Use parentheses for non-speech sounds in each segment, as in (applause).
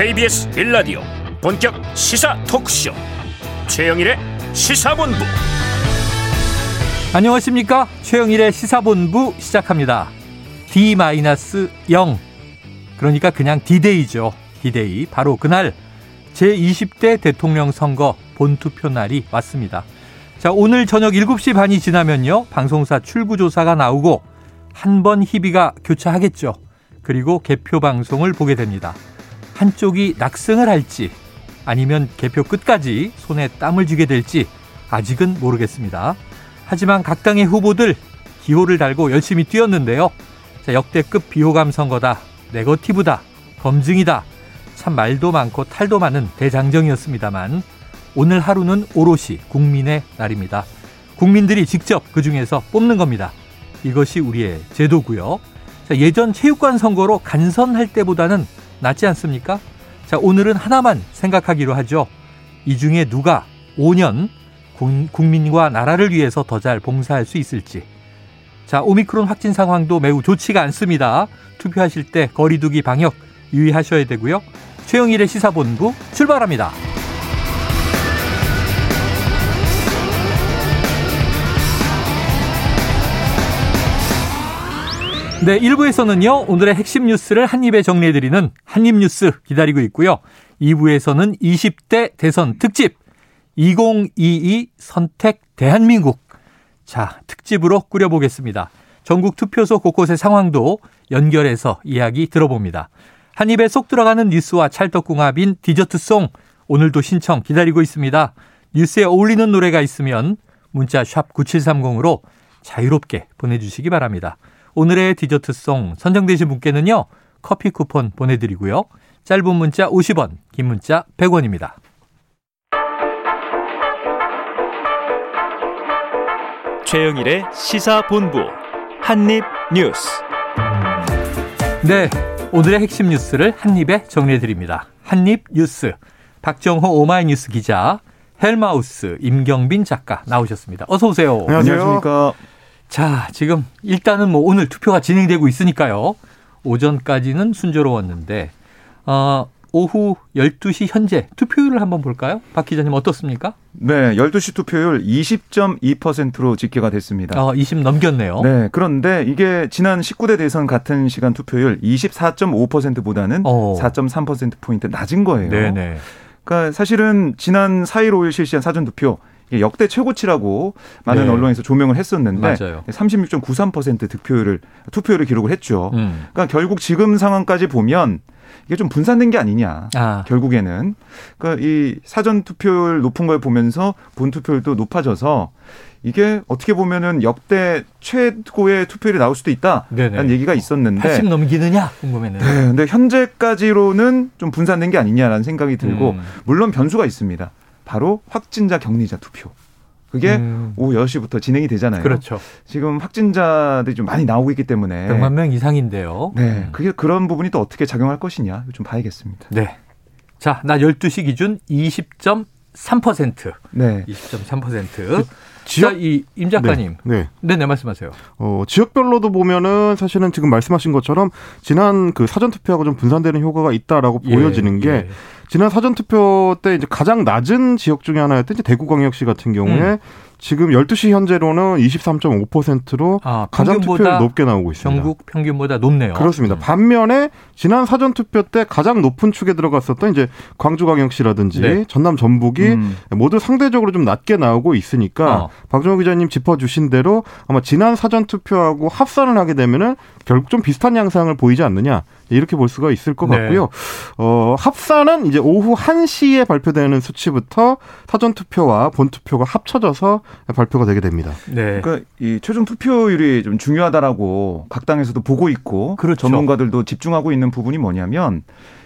KBS 1라디오 본격 시사 토크쇼. 최영일의 시사본부. 안녕하십니까? 최영일의 시사본부 시작합니다. D-0 그러니까 그냥 디데이죠. 디데이 바로 그날 제20대 대통령 선거 본투표 날이 왔습니다. 자 오늘 저녁 7시 반이 지나면요. 방송사 출구조사가 나오고 한 번 희비가 교차하겠죠. 그리고 개표 방송을 보게 됩니다 한쪽이 낙승을 할지 아니면 개표 끝까지 손에 땀을 쥐게 될지 아직은 모르겠습니다. 하지만 각 당의 후보들 기호를 달고 열심히 뛰었는데요. 자, 역대급 비호감 선거다. 네거티브다. 검증이다. 참 말도 많고 탈도 많은 대장정이었습니다만 오늘 하루는 오롯이 국민의 날입니다. 국민들이 직접 그 중에서 뽑는 겁니다. 이것이 우리의 제도고요. 자, 예전 체육관 선거로 간선할 때보다는 낫지 않습니까? 자, 오늘은 하나만 생각하기로 하죠. 이 중에 누가 5년 국민과 나라를 위해서 더 잘 봉사할 수 있을지. 자, 오미크론 확진 상황도 매우 좋지가 않습니다. 투표하실 때 거리두기 방역 유의하셔야 되고요. 최영일의 시사본부 출발합니다. 네, 1부에서는요, 오늘의 핵심 뉴스를 한입에 정리해드리는 한입뉴스 기다리고 있고요. 2부에서는 20대 대선 특집 2022 선택 대한민국. 자, 특집으로 꾸려보겠습니다. 전국 투표소 곳곳의 상황도 연결해서 이야기 들어봅니다. 한입에 쏙 들어가는 뉴스와 찰떡궁합인 디저트송 오늘도 신청 기다리고 있습니다. 뉴스에 어울리는 노래가 있으면 문자 샵 9730으로 자유롭게 보내주시기 바랍니다. 오늘의 디저트송 선정되신 분께는요. 커피 쿠폰 보내드리고요. 짧은 문자 50원, 긴 문자 100원입니다. 최영일의 시사본부 한입뉴스 네, 오늘의 핵심 뉴스를 한입에 정리해드립니다. 한입뉴스 박정호 오마이뉴스 기자 헬마우스 임경빈 작가 나오셨습니다. 어서 오세요. 안녕하십니까. 자, 지금 일단은 뭐 오늘 투표가 진행되고 있으니까요. 오전까지는 순조로웠는데 어, 오후 12시 현재 투표율을 한번 볼까요? 박 기자님 어떻습니까? 네, 12시 투표율 20.2%로 집계가 됐습니다. 어, 20 넘겼네요. 네, 그런데 이게 지난 19대 대선 같은 시간 투표율 24.5%보다는 어. 4.3%포인트 낮은 거예요. 네네. 그러니까 사실은 지난 4일 5일 실시한 사전 투표 역대 최고치라고 많은 네. 언론에서 조명을 했었는데 맞아요. 36.93% 득표율을 투표율을 기록을 했죠. 음. 그러니까 결국 지금 상황까지 보면 이게 좀 분산된 게 아니냐. 아. 결국에는 그러니까 이 사전 투표율 높은 걸 보면서 본 투표율도 높아져서 이게 어떻게 보면은 역대 최고의 투표율이 나올 수도 있다라는. 얘기가 있었는데 80 넘기느냐 궁금했는데. 네, 근데 현재까지로는 좀 분산된 게 아니냐라는 생각이 들고 음. 물론 변수가 있습니다. 바로 확진자 격리자 투표. 그게 음. 오후 10시부터 진행이 되잖아요. 그렇죠. 지금 확진자들이 좀 많이 나오고 있기 때문에 100만 명 이상인데요. 네. 음. 그게 그런 부분이 또 어떻게 작용할 것이냐 좀 봐야겠습니다. 네. 자, 나 12시 기준 20.3%. 네. 20.3%. 지역 이임 작가님. 네. 네. 네, 네, 말씀하세요. 어, 지역별로도 보면은 사실은 지금 말씀하신 것처럼 지난 그 사전 투표하고 좀 분산되는 효과가 있다라고 예, 보여지는 게 예. 지난 사전 투표 때 이제 가장 낮은 지역 중에 하나였던 이제 대구광역시 같은 경우에 음. 지금 12시 현재로는 23.5%로 아, 가장 투표율 높게 나오고 있습니다. 전국 평균보다 높네요. 그렇습니다. 음. 반면에 지난 사전 투표 때 가장 높은 축에 들어갔었던 이제 광주광역시라든지 네. 전남 전북이 음. 모두 상대적으로 좀 낮게 나오고 있으니까 어. 박정호 기자님 짚어주신 대로 아마 지난 사전 투표하고 합산을 하게 되면은 결국 좀 비슷한 양상을 보이지 않느냐 이렇게 볼 수가 있을 것 네. 같고요. 어, 합산은 이제 오후 1시에 발표되는 수치부터 사전 투표와 본 투표가 합쳐져서 발표가 되게 됩니다. 네. 그러니까 이 최종 투표율이 좀 중요하다라고 각 당에서도 보고 있고 그렇죠. 전문가들도 집중하고 있는 부분이 뭐냐면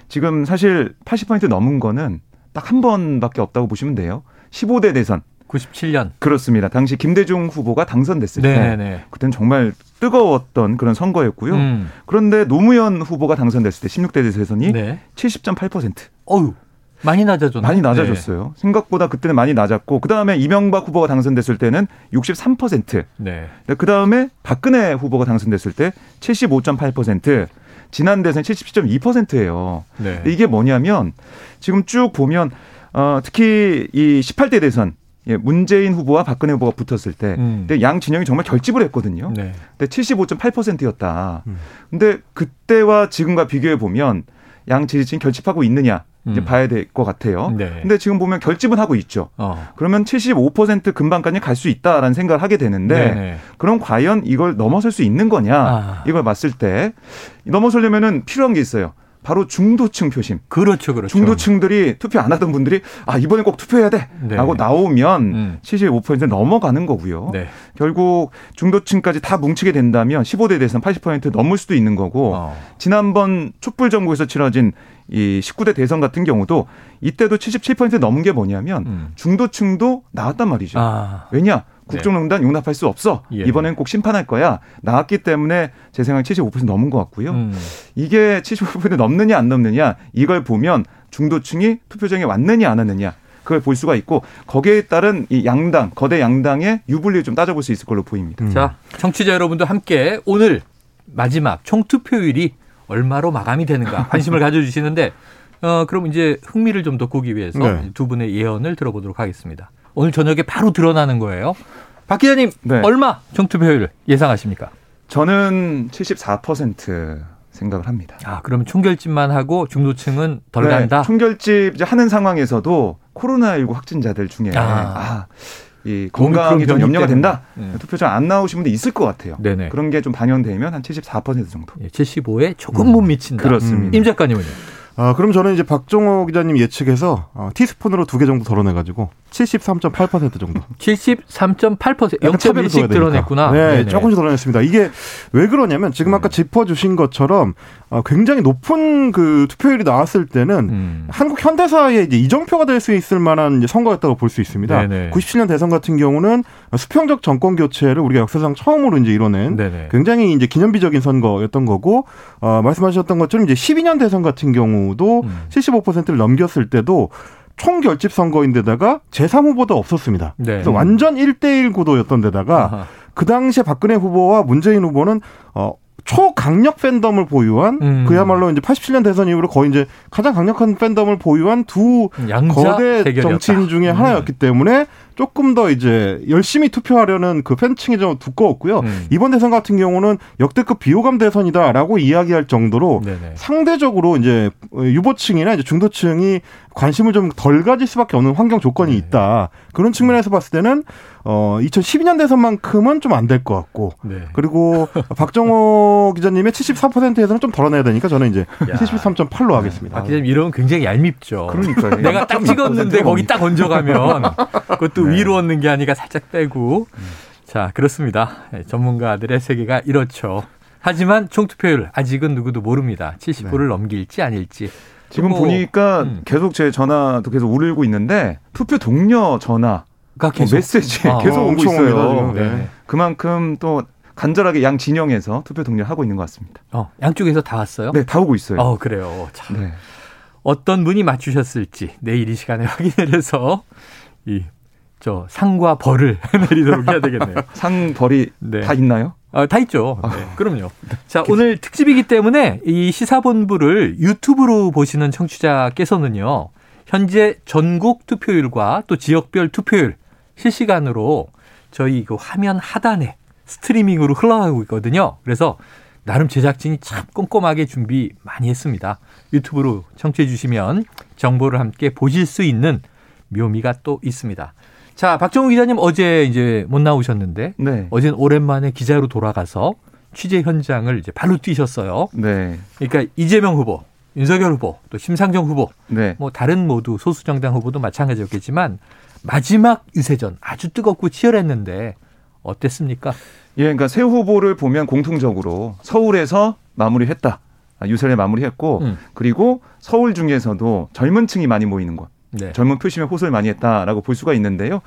지금 사실 80% 넘은 거는 딱 한 번밖에 없다고 보시면 돼요. 15대 대선 97년. 그렇습니다. 당시 김대중 후보가 당선됐을 네네. 때 그때는 정말 뜨거웠던 그런 선거였고요. 음. 그런데 노무현 후보가 당선됐을 때 16대 대선이 네. 70.8%. 어유. 많이 낮아졌네. 많이 낮아졌어요. 네. 생각보다 그때는 많이 낮았고 그다음에 이명박 후보가 당선됐을 때는 63%. 네. 그 다음에 박근혜 후보가 당선됐을 때 75.8%. 지난 대선 77.2%예요. 네. 이게 뭐냐면 지금 쭉 보면 어 특히 이 18대 대선 예, 문재인 후보와 박근혜 후보가 붙었을 때, 음. 근데 양 진영이 정말 결집을 했거든요. 네. 근데 75.8%였다. 음. 근데 그때와 지금과 비교해 보면 양 지지층이 결집하고 있느냐 이제 음. 봐야 될 것 같아요. 네. 근데 지금 보면 결집은 하고 있죠. 어. 그러면 75% 금방까지 갈 수 있다라는 생각을 하게 되는데 네네. 그럼 과연 이걸 넘어설 수 있는 거냐? 아. 이걸 봤을 때 넘어서려면은 필요한 게 있어요. 바로 중도층 표심. 그렇죠, 그렇죠. 중도층들이 투표 안 하던 분들이 아 이번에 꼭 투표해야 돼라고 네. 나오면 음. 75% 넘어가는 거고요. 네. 결국 중도층까지 다 뭉치게 된다면 15대 대선 80% 넘을 수도 있는 거고 어. 지난번 촛불 정부에서 치러진 이 19대 대선 같은 경우도 이때도 77% 넘은 게 뭐냐면 음. 중도층도 나왔단 말이죠. 아. 왜냐? 국정농단 네. 용납할 수 없어. 예. 이번엔 꼭 심판할 거야. 나왔기 때문에 제 생각에 75% 넘은 것 같고요. 음. 이게 75% 넘느냐 안 넘느냐 이걸 보면 중도층이 투표장에 왔느냐 안 왔느냐 그걸 볼 수가 있고 거기에 따른 이 양당 거대 양당의 유불리를 좀 따져볼 수 있을 걸로 보입니다. 음. 자, 청취자 여러분도 함께 오늘 마지막 총 투표율이 얼마로 마감이 되는가 (laughs) 관심을 가져주시는데 어, 그럼 이제 흥미를 좀 돋구기 위해서 네. 두 분의 예언을 들어보도록 하겠습니다. 오늘 저녁에 바로 드러나는 거예요. 박 기자님 네. 얼마 정투표율 예상하십니까? 저는 74% 생각을 합니다. 아, 그러면 총결집만 하고 중도층은 덜 네, 간다? 총결집 하는 상황에서도 코로나19 확진자들 중에 아, 아, 이 건강이 좀 염려가 된다. 네. 투표장 안 나오신 분들 있을 것 같아요. 네네. 그런 게 좀 반영되면 한 74% 정도. 예, 75에 조금 음. 못 미친다. 그렇습니다. 음. 임 작가님은요? 아, 그럼 저는 이제 박종호 기자님 예측해서 어, 티스푼으로 두 개 정도 덜어내가지고 73.8% 정도. (laughs) 73.8% 0.1씩 드러냈구나. 네, 네네. 조금씩 드러냈습니다. 이게 왜 그러냐면 지금 아까 네. 짚어주신 것처럼 어, 굉장히 높은 그 투표율이 나왔을 때는 음. 한국 현대사에 이제 이정표가 될 수 있을 만한 이제 선거였다고 볼 수 있습니다. 네네. 97년 대선 같은 경우는 수평적 정권 교체를 우리가 역사상 처음으로 이제 이뤄낸 네네. 굉장히 이제 기념비적인 선거였던 거고 어, 말씀하셨던 것처럼 이제 12년 대선 같은 경우도 음. 75%를 넘겼을 때도 총결집 선거인데다가 제3후보도 없었습니다. 네. 그래서 완전 1대1 구도였던 데다가 아하. 그 당시에 박근혜 후보와 문재인 후보는 어 초강력 팬덤을 보유한 음. 그야말로 이제 87년 대선 이후로 거의 이제 가장 강력한 팬덤을 보유한 두 거대 대결이었다. 정치인 중에 음. 하나였기 때문에 조금 더 이제 열심히 투표하려는 그 팬층이 좀 두꺼웠고요. 음. 이번 대선 같은 경우는 역대급 비호감 대선이다라고 이야기할 정도로 네네. 상대적으로 이제 유보층이나 이제 중도층이 관심을 좀 덜 가질 수밖에 없는 환경 조건이 네. 있다. 그런 측면에서 봤을 때는 어 2012년 대선만큼은 좀 안 될 것 같고 네. 그리고 (laughs) 박정호 기자님의 74%에서는 좀 덜어내야 되니까 저는 이제 73.8로 하겠습니다. 박 기자님 이러면 굉장히 얄밉죠. 그러니까 내가 딱 찍었는데 거기 딱 얹어가면 (laughs) 그것도 네. 위로 얻는 게 아니라 살짝 빼고 음. 자 그렇습니다. 네, 전문가들의 세계가 이렇죠. 하지만 총투표율 아직은 누구도 모릅니다. 70%를 넘길지 아닐지. 지금 뭐, 보니까 음. 계속 제 전화도 계속 울고 있는데 투표 동료 전화 가 어, 계속 메시지 아, 계속 오고 있어요. 네. 그만큼 또 간절하게 양 진영에서 투표 동료를 하고 있는 것 같습니다. 어, 양쪽에서 다 왔어요? 네, 다 오고 있어요. 어, 그래요. 참. 네. 어떤 분이 맞추셨을지 내일 이 시간에 (laughs) 확인을 해서 이 저 상과 벌을 (laughs) 내리도록 해야 되겠네요. (laughs) 상 벌이 네. 다 있나요? 아, 다 있죠. 아. 네, 그럼요. 자, 오늘 특집이기 때문에 이 시사본부를 유튜브로 보시는 청취자께서는요. 현재 전국 투표율과 또 지역별 투표율 실시간으로 저희 그 화면 하단에 스트리밍으로 흘러가고 있거든요. 그래서 나름 제작진이 참 꼼꼼하게 준비 많이 했습니다. 유튜브로 청취해 주시면 정보를 함께 보실 수 있는 묘미가 또 있습니다. 자, 박정우 기자님 어제 이제 못 나오셨는데 네. 어제는 오랜만에 기자로 돌아가서 취재 현장을 이제 발로 뛰셨어요. 네. 그러니까 이재명 후보, 윤석열 후보, 또 심상정 후보, 네. 뭐 다른 모두 소수 정당 후보도 마찬가지였겠지만 마지막 유세전 아주 뜨겁고 치열했는데 어땠습니까? 예, 그러니까 새 후보를 보면 공통적으로 서울에서 마무리했다. 아, 유세를 마무리했고 음. 그리고 서울 중에서도 젊은 층이 많이 모이는 곳. 네. 젊은 표심에 호소를 많이 했다라고 볼 수가 있는데요.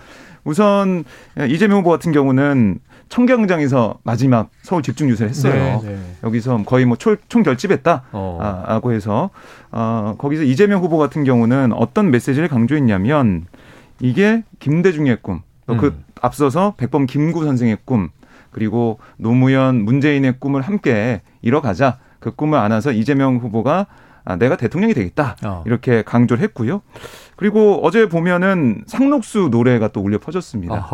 우선 이재명 후보 같은 경우는 청경장에서 마지막 서울 집중 유세를 했어요. 네, 네. 여기서 거의 뭐 총 결집했다라고 어. 해서 어, 거기서 이재명 후보 같은 경우는 어떤 메시지를 강조했냐면 이게 김대중의 꿈, 그 음. 그 앞서서 백범 김구 선생의 꿈, 그리고 노무현 문재인의 꿈을 함께 이뤄가자. 그 꿈을 안아서 이재명 후보가 아, 내가 대통령이 되겠다 어. 이렇게 강조를 했고요. 그리고 어제 보면은 상록수 노래가 또 울려 퍼졌습니다.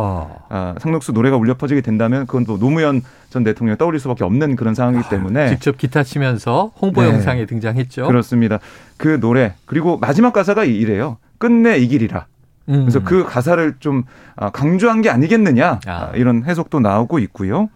아, 상록수 노래가 울려 퍼지게 된다면 그건 또 노무현 전 대통령 떠올릴 수밖에 없는 그런 상황이기 때문에 직접 기타 치면서 홍보 네. 영상에 등장했죠. 그렇습니다. 그 노래 그리고 마지막 가사가 이래요. 끝내 이 길이라. 음. 그래서 그 가사를 좀 아, 강조한 게 아니겠느냐 아. 이런 해석도 나오고 있고요.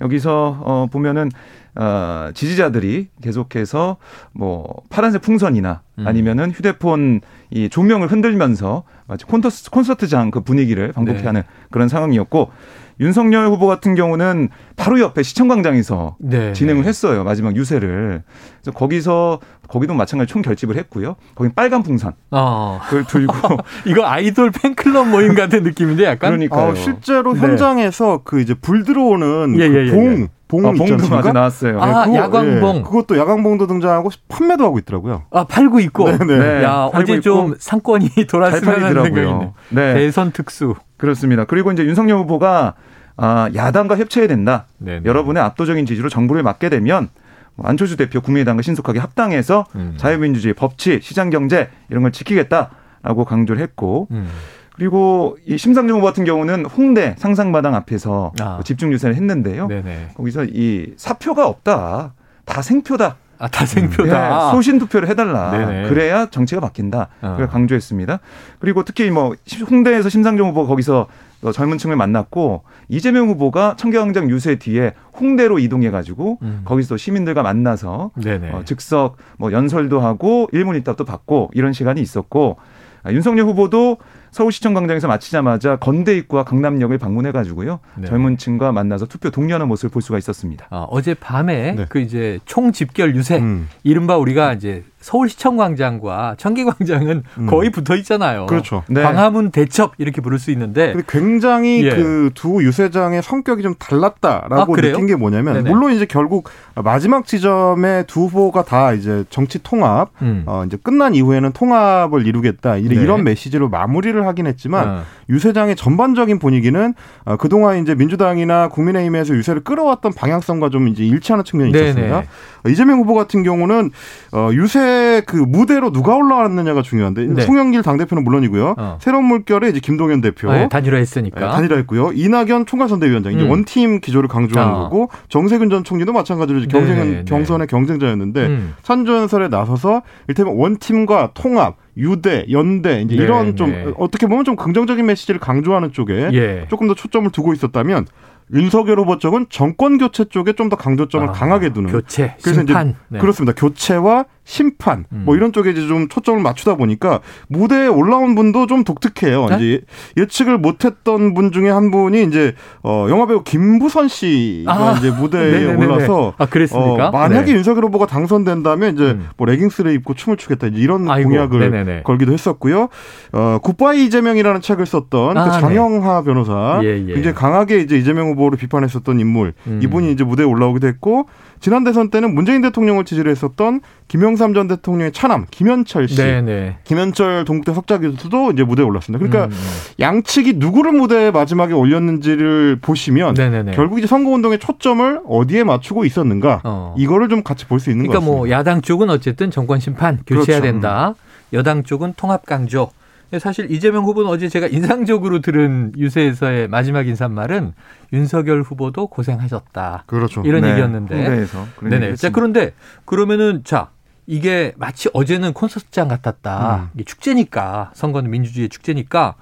여기서 어 보면은 어, 지지자들이 계속해서 뭐 파란색 풍선이나 음. 아니면은 휴대폰 이 조명을 흔들면서 마치 콘서트, 콘서트장 그 분위기를 반복해하는 네. 그런 상황이었고 윤석열 후보 같은 경우는 바로 옆에 시청광장에서 네. 진행을 했어요. 마지막 유세를. 그래서 거기서 거기도 마찬가지 총 결집을 했고요. 거긴 빨간 풍선. 어. 그걸 들고 (laughs) 이거 아이돌 팬클럽 모임 같은 느낌인데 약간. 그러니까요. 어, 실제로 네. 현장에서 그 이제 불 들어오는 예, 그 예, 예, 봉봉 아, 봉도 맞아 나왔어요. 아, 네, 야광봉. 예, 그것도 야광봉도 등장하고 판매도 하고 있더라고요. 아, 팔고 있고. 네네. 네. 네. 야, 어제 좀 상권이 돌았으면 하는 생각이네. 네. 대선 특수. 그렇습니다. 그리고 이제 윤석열 후보가 아, 야당과 협치해야 된다. 네네. 여러분의 압도적인 지지로 정부를 맡게 되면 뭐 안철수 대표 국민의당과 신속하게 합당해서 음. 자유민주주의, 법치, 시장경제 이런 걸 지키겠다라고 강조를 했고 음. 그리고 이 심상정 후보 같은 경우는 홍대 상상마당 앞에서 아. 집중 유세를 했는데요. 네네. 거기서 이 사표가 없다. 다 생표다. 아, 다 생표다. 네, 소신 투표를 해달라. 네네. 그래야 정치가 바뀐다. 어. 그걸 강조했습니다. 그리고 특히 뭐 홍대에서 심상정 후보 거기서 젊은 층을 만났고 이재명 후보가 청계광장 유세 뒤에 홍대로 이동해 가지고 음. 거기서 시민들과 만나서 어, 즉석 뭐 연설도 하고 일문 일답도 받고 이런 시간이 있었고 아, 윤석열 후보도 서울시청 광장에서 마치자마자 건대 입구와 강남역을 방문해 가지고요 네. 젊은 층과 만나서 투표 동료하는 모습을 볼 수가 있었습니다. 아, 어제 밤에 네. 그 이제 총 집결 유세, 음. 이른바 우리가 이제 서울시청 광장과 청계광장은 음. 거의 붙어 있잖아요. 그렇죠. 네. 광화문 대첩 이렇게 부를 수 있는데 굉장히 예. 그두 유세장의 성격이 좀 달랐다라고 아, 느낀 게 뭐냐면 네네. 물론 이제 결국 마지막 지점에 두 후보가 다 이제 정치 통합 음. 어 이제 끝난 이후에는 통합을 이루겠다 이런, 네. 이런 메시지로 마무리를 하긴 했지만 어. 유세장의 전반적인 분위기는 어, 그동안 이제 민주당이나 국민의힘에서 유세를 끌어왔던 방향성과 좀 이제 일치하는 측면이 있었습니다. 이재명 후보 같은 경우는 어, 유세 그 무대로 누가 올라왔느냐가 중요한데 네. 송영길 당대표는 물론이고요. 어. 새로운 물결에 이제 김동연 대표 네, 단일화했으니까 네, 단일화했고요. 이낙연 총괄선대위원장 이제 음. 원팀 기조를 강조하는 어. 거고 정세균 전 총리도 마찬가지로 이제 경쟁 네, 네. 경선의 경쟁자였는데 음. 찬조연설에 나서서 일테면 원팀과 통합 유대, 연대 이제 이런 네, 좀 네. 어떻게 보면 좀 긍정적인 메시지를 강조하는 쪽에 예. 조금 더 초점을 두고 있었다면 윤석열 후보 쪽은 정권 교체 쪽에 좀 더 강조점을 아, 강하게 두는 교체, 그래서 심판. 이제 네. 그렇습니다. 교체와 심판 음. 뭐 이런 쪽에 이제 좀 초점을 맞추다 보니까 무대에 올라온 분도 좀 독특해요. 네? 이제 예측을 못했던 분 중에 한 분이 이제 어 영화 배우 김부선 씨가 아, 이제 무대에 (laughs) 네네네네. 올라서 아 그랬습니까? 어, 만약에 네. 윤석열 후보가 당선된다면 이제 음. 뭐 레깅스를 입고 춤을 추겠다 이런 아이고, 공약을 네네네. 걸기도 했었고요. 어 굿바이 이재명이라는 책을 썼던 아, 그 네. 장영하 네. 변호사 예, 예. 굉장히 강하게 이제 이재명 후보를 비판했었던 인물 음. 이분이 이제 무대에 올라오기도 했고 지난 대선 때는 문재인 대통령을 지지를 했었던 김영삼 전 대통령의 차남 김현철 씨, 네네. 네. 김현철 동국대 석좌 교수도 이제 무대에 올랐습니다. 그러니까 음, 음. 양측이 누구를 무대에 마지막에 올렸는지를 보시면 네네네. 네, 네. 결국 이제 선거 운동의 초점을 어디에 맞추고 있었는가 어. 이거를 좀 같이 볼 수 있는 같습니다. 그러니까 뭐 야당 쪽은 어쨌든 정권 심판 교체해야 그렇죠. 된다. 여당 쪽은 통합 강조. 사실 이재명 후보는 어제 제가 인상적으로 들은 유세에서의 마지막 인사말은 윤석열 후보도 고생하셨다. 그렇죠. 이런 네. 얘기였는데. 홍대에서. 네네. 자, 그런데 그러면은 자, 이게 마치 어제는 콘서트장 같았다. 음. 이게 축제니까 선거는 민주주의의 축제니까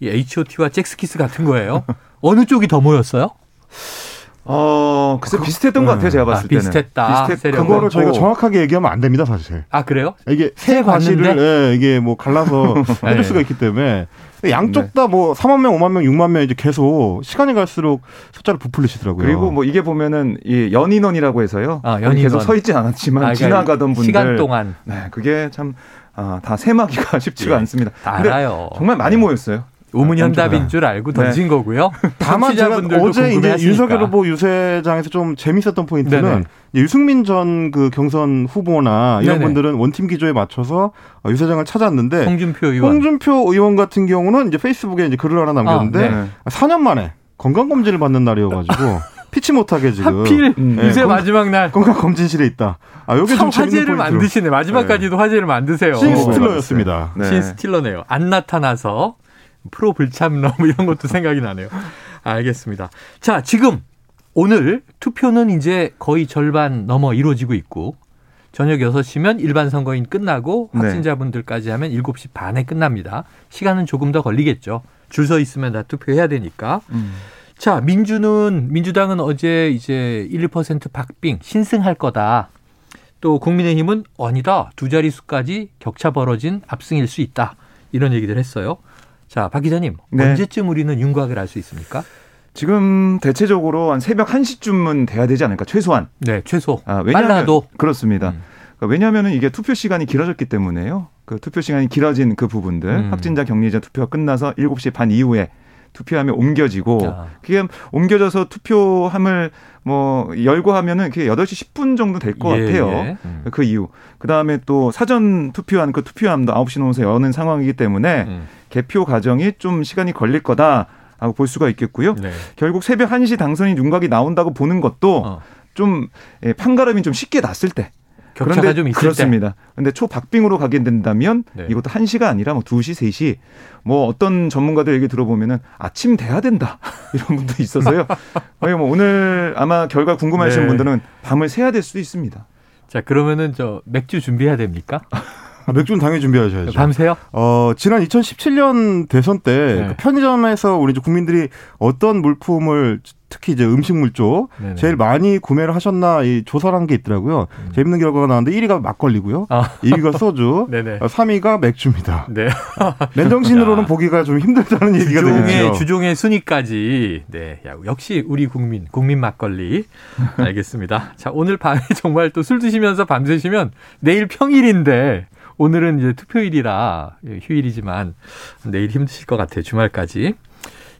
이 H.O.T와 잭스키스 같은 거예요. (laughs) 어느 쪽이 더 모였어요? 어, 글쎄 그, 비슷했던 네. 것 같아요. 제가 봤을 아, 비슷했다. 때는. 비슷했 그거를 저희가 정확하게 얘기하면 안 됩니다, 사실. 아, 그래요? 이게 새 과실을 예, 이게 뭐 갈라서 (laughs) 해줄 네. 수가 있기 때문에 양쪽 네. 다뭐 3만 명, 5만 명, 6만 명 이제 계속 시간이 갈수록 숫자를 부풀리시더라고요. 그리고 뭐 이게 보면은 이 연인원이라고 해서요. 아, 연인원. 계속 서 있지 않았지만 아, 그러니까 지나가던 분들 시간 동안 네, 그게 참 아, 다 세마기가 (laughs) 쉽지가 예, 않습니다. 알아요. 정말 많이 모였어요. 우문현답인 줄 알고 던진 네. 거고요. (laughs) 다만 제가 어제 이제 윤석열 후보 유세장에서 좀 재밌었던 포인트는 네네. 유승민 전 그 경선 후보나 이런 네네. 분들은 원팀 기조에 맞춰서 유세장을 찾았는데 홍준표 의원, 홍준표 의원 같은 경우는 이제 페이스북에 이제 글을 하나 남겼는데 아, 네. 4년 만에 건강 검진을 받는 날이어가지고 (laughs) 피치 못하게 지금 하필 음. 유세 네. 마지막 날 건강 검진실에 있다. 아 여기 좀 화제를 만드시네. 마지막까지도 네. 화제를 만드세요. 신 스틸러였습니다. 네. 신 스틸러네요. 안 나타나서 프로 불참러 뭐 이런 것도 생각이 나네요. 알겠습니다. 자 지금 오늘 투표는 이제 거의 절반 넘어 이루어지고 있고 저녁 6시면 일반 선거인 끝나고 네. 확진자분들까지 하면 7시 반에 끝납니다. 시간은 조금 더 걸리겠죠. 줄 서 있으면 다 투표해야 되니까. 음. 자, 민주는 민주당은 어제 이제 1, 2% 박빙 신승할 거다. 또 국민의힘은 아니다. 두 자릿수까지 격차 벌어진 압승일 수 있다. 이런 얘기들 했어요. 자, 박 기자님. 네. 언제쯤 우리는 윤곽을 알 수 있습니까? 지금 대체적으로 한 새벽 1시쯤은 돼야 되지 않을까 최소한. 네, 최소. 아, 왜냐하면, 빨라도 그렇습니다. 음. 그러니까 왜냐하면 이게 투표 시간이 길어졌기 때문에요. 그 투표 시간이 길어진 그 부분들 음. 확진자 격리자 투표가 끝나서 7시 반 이후에 투표함에 옮겨지고 아. 그게 옮겨져서 투표함을 뭐 열고 하면은 그게 8시 10분 정도 될것 예, 같아요. 예. 음. 그 이후. 그다음에 또 사전 투표한 그 투표함도 9시 넘어서 여는 상황이기 때문에 음. 개표 과정이 좀 시간이 걸릴 거다. 하고 볼 수가 있겠고요. 네. 결국 새벽 1시 당선인 윤곽이 나온다고 보는 것도 어. 좀 예, 판가름이 좀 쉽게 났을 때 격차가 좀 있을 그렇습니다. 그런데 초박빙으로 가게 된다면 네. 이것도 1시가 아니라 뭐 2시, 3시 뭐 어떤 전문가들 얘기 들어보면은 아침 돼야 된다. (laughs) 이런 분도 있어서요. 뭐 오늘 아마 결과 궁금하신 네. 분들은 밤을 새야 될 수도 있습니다. 자, 그러면은 저 맥주 준비해야 됩니까? (laughs) 아, 맥주는 당연히 준비하셔야죠. 밤새요? 어, 지난 2017년 대선 때 네. 그 편의점에서 우리 국민들이 어떤 물품을 특히 이제 음식물 쪽 네네. 제일 많이 구매를 하셨나 이 조사를 한 게 있더라고요. 음. 재밌는 결과가 나왔는데 1위가 막걸리고요. 아. 2위가 소주, (laughs) 네네. 3위가 맥주입니다. 네. (laughs) 맨정신으로는 보기가 좀 힘들다는 얘기가 되겠죠. 주종의 순위까지. 네. 역시 우리 국민, 국민 막걸리. (laughs) 알겠습니다. 자, 오늘 밤에 정말 또 술 드시면서 밤새시면 내일 평일인데 오늘은 이제 투표일이라 휴일이지만 내일 힘드실 것 같아요. 주말까지.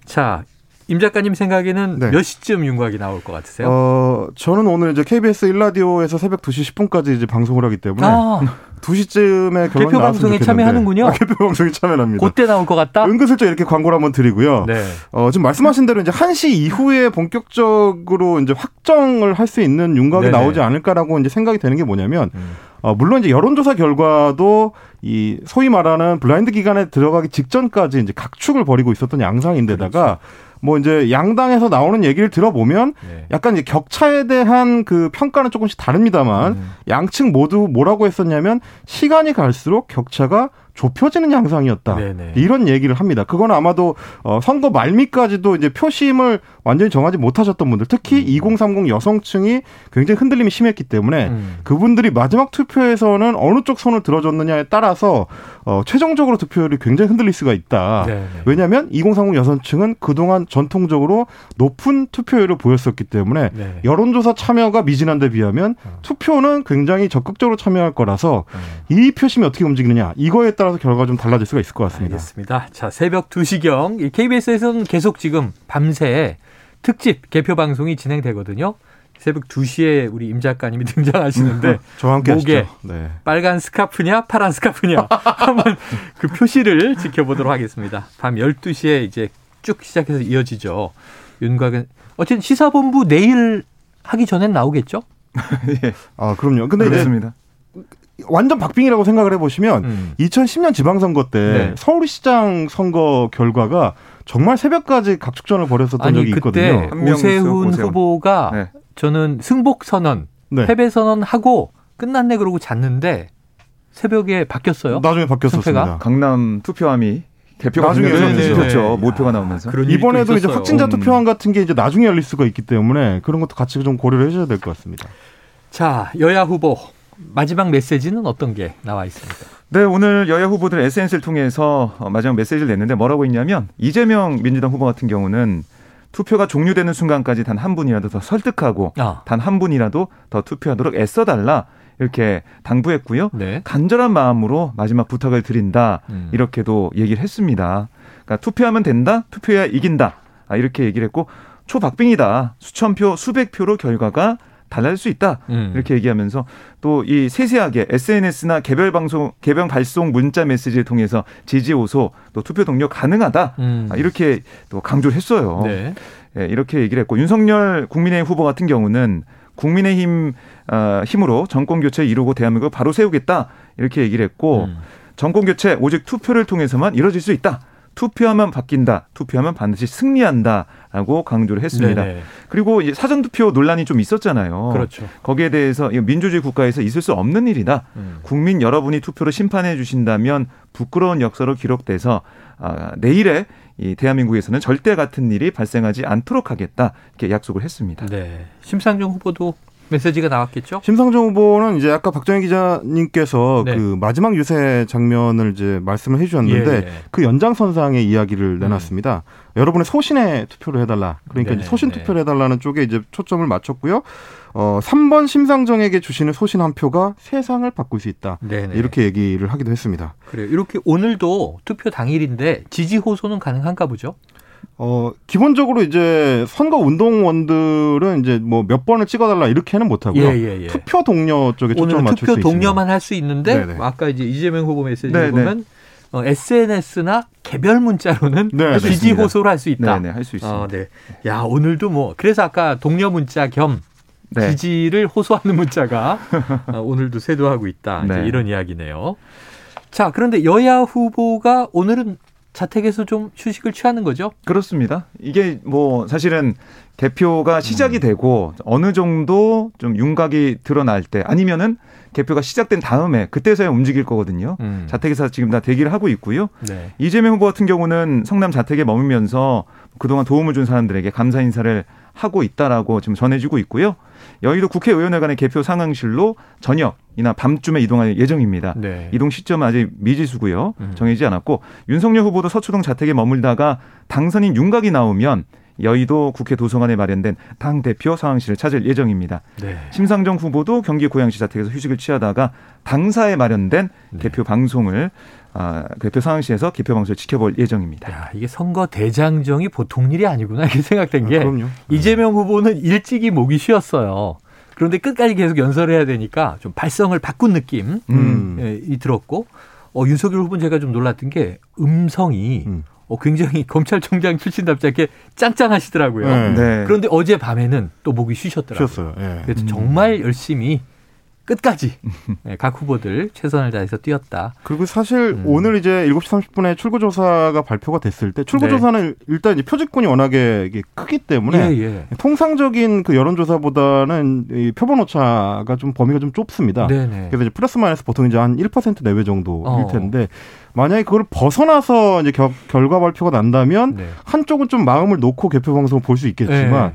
자, 임 작가님 생각에는 네. 몇 시쯤 윤곽이 나올 것 같으세요? 어, 저는 오늘 이제 KBS 1라디오에서 새벽 2시 10분까지 이제 방송을 하기 때문에 아. (laughs) 2시쯤에 개표 방송에 참여하는군요. 아, 개표 방송에 참여합니다. 그때 나올 것 같다. 은근슬쩍 이렇게 광고를 한번 드리고요. 네. 어, 지금 말씀하신 대로 이제 1시 이후에 본격적으로 이제 확정을 할 수 있는 윤곽이 네네. 나오지 않을까라고 이제 생각이 되는 게 뭐냐면 음. 어, 물론 이제 여론조사 결과도 이 소위 말하는 블라인드 기간에 들어가기 직전까지 이제 각축을 벌이고 있었던 양상인데다가 그렇죠. 뭐 이제 양당에서 나오는 얘기를 들어보면 네. 약간 이제 격차에 대한 그 평가는 조금씩 다릅니다만 음. 양측 모두 뭐라고 했었냐면 시간이 갈수록 격차가 좁혀지는 양상이었다. 네네. 이런 얘기를 합니다. 그건 아마도 어, 선거 말미까지도 이제 표심을 완전히 정하지 못하셨던 분들, 특히 음. 2030 여성층이 굉장히 흔들림이 심했기 때문에 음. 그분들이 마지막 투표에서는 어느 쪽 손을 들어줬느냐에 따라서 어, 최종적으로 투표율이 굉장히 흔들릴 수가 있다. 네네. 왜냐하면 2030 여성층은 그동안 전통적으로 높은 투표율을 보였었기 때문에 네. 여론조사 참여가 미진한 데 비하면 어. 투표는 굉장히 적극적으로 참여할 거라서 음. 이 표심이 어떻게 움직이느냐 이거에 따라 따라서 결과가 좀 달라질 수가 있을 것 같습니다. 알겠습니다. 자, 새벽 2시경 KBS에서는 계속 지금 밤새 특집 개표 방송이 진행되거든요. 새벽 2시에 우리 임 작가님이 (laughs) 등장하시는데 저와 함께 목에 네. 빨간 스카프냐 파란 스카프냐 (laughs) 한번 그 표시를 지켜보도록 하겠습니다. 밤 12시에 이제 쭉 시작해서 이어지죠. 윤곽은 어쨌든 시사본부 내일 하기 전엔 나오겠죠? (laughs) 예. 아, 그럼요. 근데 그렇습니다. 완전 박빙이라고 생각을 해보시면 음. 2010년 지방선거 때 네. 서울시장 선거 결과가 정말 새벽까지 각축전을 벌였었던 아니, 적이 있거든요. 그때 오세훈, 후보가 네. 저는 승복 선언, 네. 패배 선언하고 끝났네 그러고 잤는데 새벽에 바뀌었어요. 나중에 바뀌었었습니다. 강남 투표함이 개표가 나중에 그렇죠. 모표가 나오면서 아, 이번에도 이제 확진자 음. 투표함 같은 게 이제 나중에 열릴 수가 있기 때문에 그런 것도 같이 좀 고려를 해줘야 될 것 같습니다. 자 여야 후보 마지막 메시지는 어떤 게 나와 있습니까? 네, 오늘 여야 후보들 SNS를 통해서 마지막 메시지를 냈는데 뭐라고 있냐면 이재명 민주당 후보 같은 경우는 투표가 종료되는 순간까지 단 한 분이라도 더 설득하고 아. 단한 분이라도 더 투표하도록 애써달라 이렇게 당부했고요. 네. 간절한 마음으로 마지막 부탁을 드린다 음. 이렇게도 얘기를 했습니다. 그러니까 투표하면 된다, 투표해야 이긴다 아, 이렇게 얘기를 했고 초박빙이다 수천 표, 수백 표로 결과가 달라질 수 있다. 음. 이렇게 얘기하면서 또 이 세세하게 SNS나 개별 방송 개별 발송 문자 메시지를 통해서 지지 호소 또 투표 동료 가능하다. 음. 아, 이렇게 또 강조를 했어요. 네. 예, 이렇게 얘기를 했고 윤석열 국민의힘 후보 같은 경우는 국민의힘 어, 힘으로 정권 교체 이루고 대한민국을 바로 세우겠다 이렇게 얘기를 했고 음. 정권 교체 오직 투표를 통해서만 이뤄질 수 있다. 투표하면 바뀐다. 투표하면 반드시 승리한다라고 강조를 했습니다. 네네. 그리고 이제 사전 투표 논란이 좀 있었잖아요. 그렇죠. 거기에 대해서 민주주의 국가에서 있을 수 없는 일이다. 음. 국민 여러분이 투표로 심판해 주신다면 부끄러운 역사로 기록돼서 아, 내일에 이 대한민국에서는 절대 같은 일이 발생하지 않도록 하겠다 이렇게 약속을 했습니다. 네. 심상정 후보도 메시지가 나왔겠죠? 심상정 후보는 이제 아까 박정희 기자님께서 네. 그 마지막 유세 장면을 이제 말씀을 해주셨는데 예, 예. 그 연장선상의 이야기를 음. 내놨습니다. 여러분의 소신에 투표를 해달라. 그러니까 네, 소신 네. 투표를 해달라는 쪽에 이제 초점을 맞췄고요. 어, 3번 심상정에게 주시는 소신 한 표가 세상을 바꿀 수 있다. 네네. 이렇게 얘기를 하기도 했습니다. 그래요. 이렇게 오늘도 투표 당일인데 지지 호소는 가능한가 보죠? 어, 기본적으로 이제 선거 운동원들은 이제 뭐 몇 번을 찍어달라 이렇게는 못하고요. 예, 예, 예. 투표 동료 쪽에 초점을 맞출 투표 동료만 할 수 있는데 네네. 아까 이제 이재명 후보 메시지 보면 어, SNS나 개별 문자로는 네네. 지지 호소를 할 수 있다. 네, 할수 있습니다. 어, 네. 야 오늘도 뭐 그래서 아까 동료 문자 겸 네. 지지를 호소하는 문자가 (laughs) 어, 오늘도 쇄도하고 있다. 네. 이제 이런 이야기네요. 자, 그런데 여야 후보가 오늘은 자택에서 좀 휴식을 취하는 거죠? 그렇습니다. 이게 뭐 사실은 개표가 시작이 음. 되고 어느 정도 좀 윤곽이 드러날 때 아니면은 개표가 시작된 다음에 그때서야 움직일 거거든요. 음. 자택에서 지금 다 대기를 하고 있고요. 네. 이재명 후보 같은 경우는 성남 자택에 머물면서 그동안 도움을 준 사람들에게 감사 인사를 하고 있다라고 지금 전해지고 있고요. 여의도 국회의원회관의 개표 상황실로 저녁이나 밤쯤에 이동할 예정입니다. 네. 이동 시점은 아직 미지수고요. 음. 정해지지 않았고 윤석열 후보도 서초동 자택에 머물다가 당선인 윤곽이 나오면 여의도 국회 도서관에 마련된 당 대표 상황실을 찾을 예정입니다. 네. 심상정 후보도 경기 고양시 자택에서 휴식을 취하다가 당사에 마련된 네. 개표 방송을 아, 개표 상황실에서 개표 방송을 지켜볼 예정입니다. 야, 이게 선거 대장정이 보통 일이 아니구나 이렇게 생각된 게 아, 이재명 후보는 일찍이 목이 쉬었어요. 그런데 끝까지 계속 연설을 해야 되니까 좀 발성을 바꾼 느낌이 음. 예, 들었고 어, 윤석열 후보는 제가 좀 놀랐던 게 음성이 음. 어, 굉장히 (laughs) 검찰총장 출신답지 않게 짱짱하시더라고요. 네. 네. 그런데 어제 밤에는 또 목이 쉬셨더라고요. 쉬었어요. 네. 그래서 정말 열심히 끝까지 네, 각 후보들 최선을 다해서 뛰었다. 그리고 사실 음. 오늘 이제 7시 30분에 출구조사가 발표가 됐을 때 출구조사는 네. 일단 이제 표집권이 워낙에 크기 때문에 예, 예. 통상적인 그 여론조사보다는 이 표본 오차가 좀 범위가 좀 좁습니다. 네네. 네. 그래서 이제 플러스 마이너스 보통 이제 한 1% 내외 정도일 어. 텐데 만약에 그걸 벗어나서 이제 겨, 결과 발표가 난다면 네. 한쪽은 좀 마음을 놓고 개표 방송을 볼 수 있겠지만 네.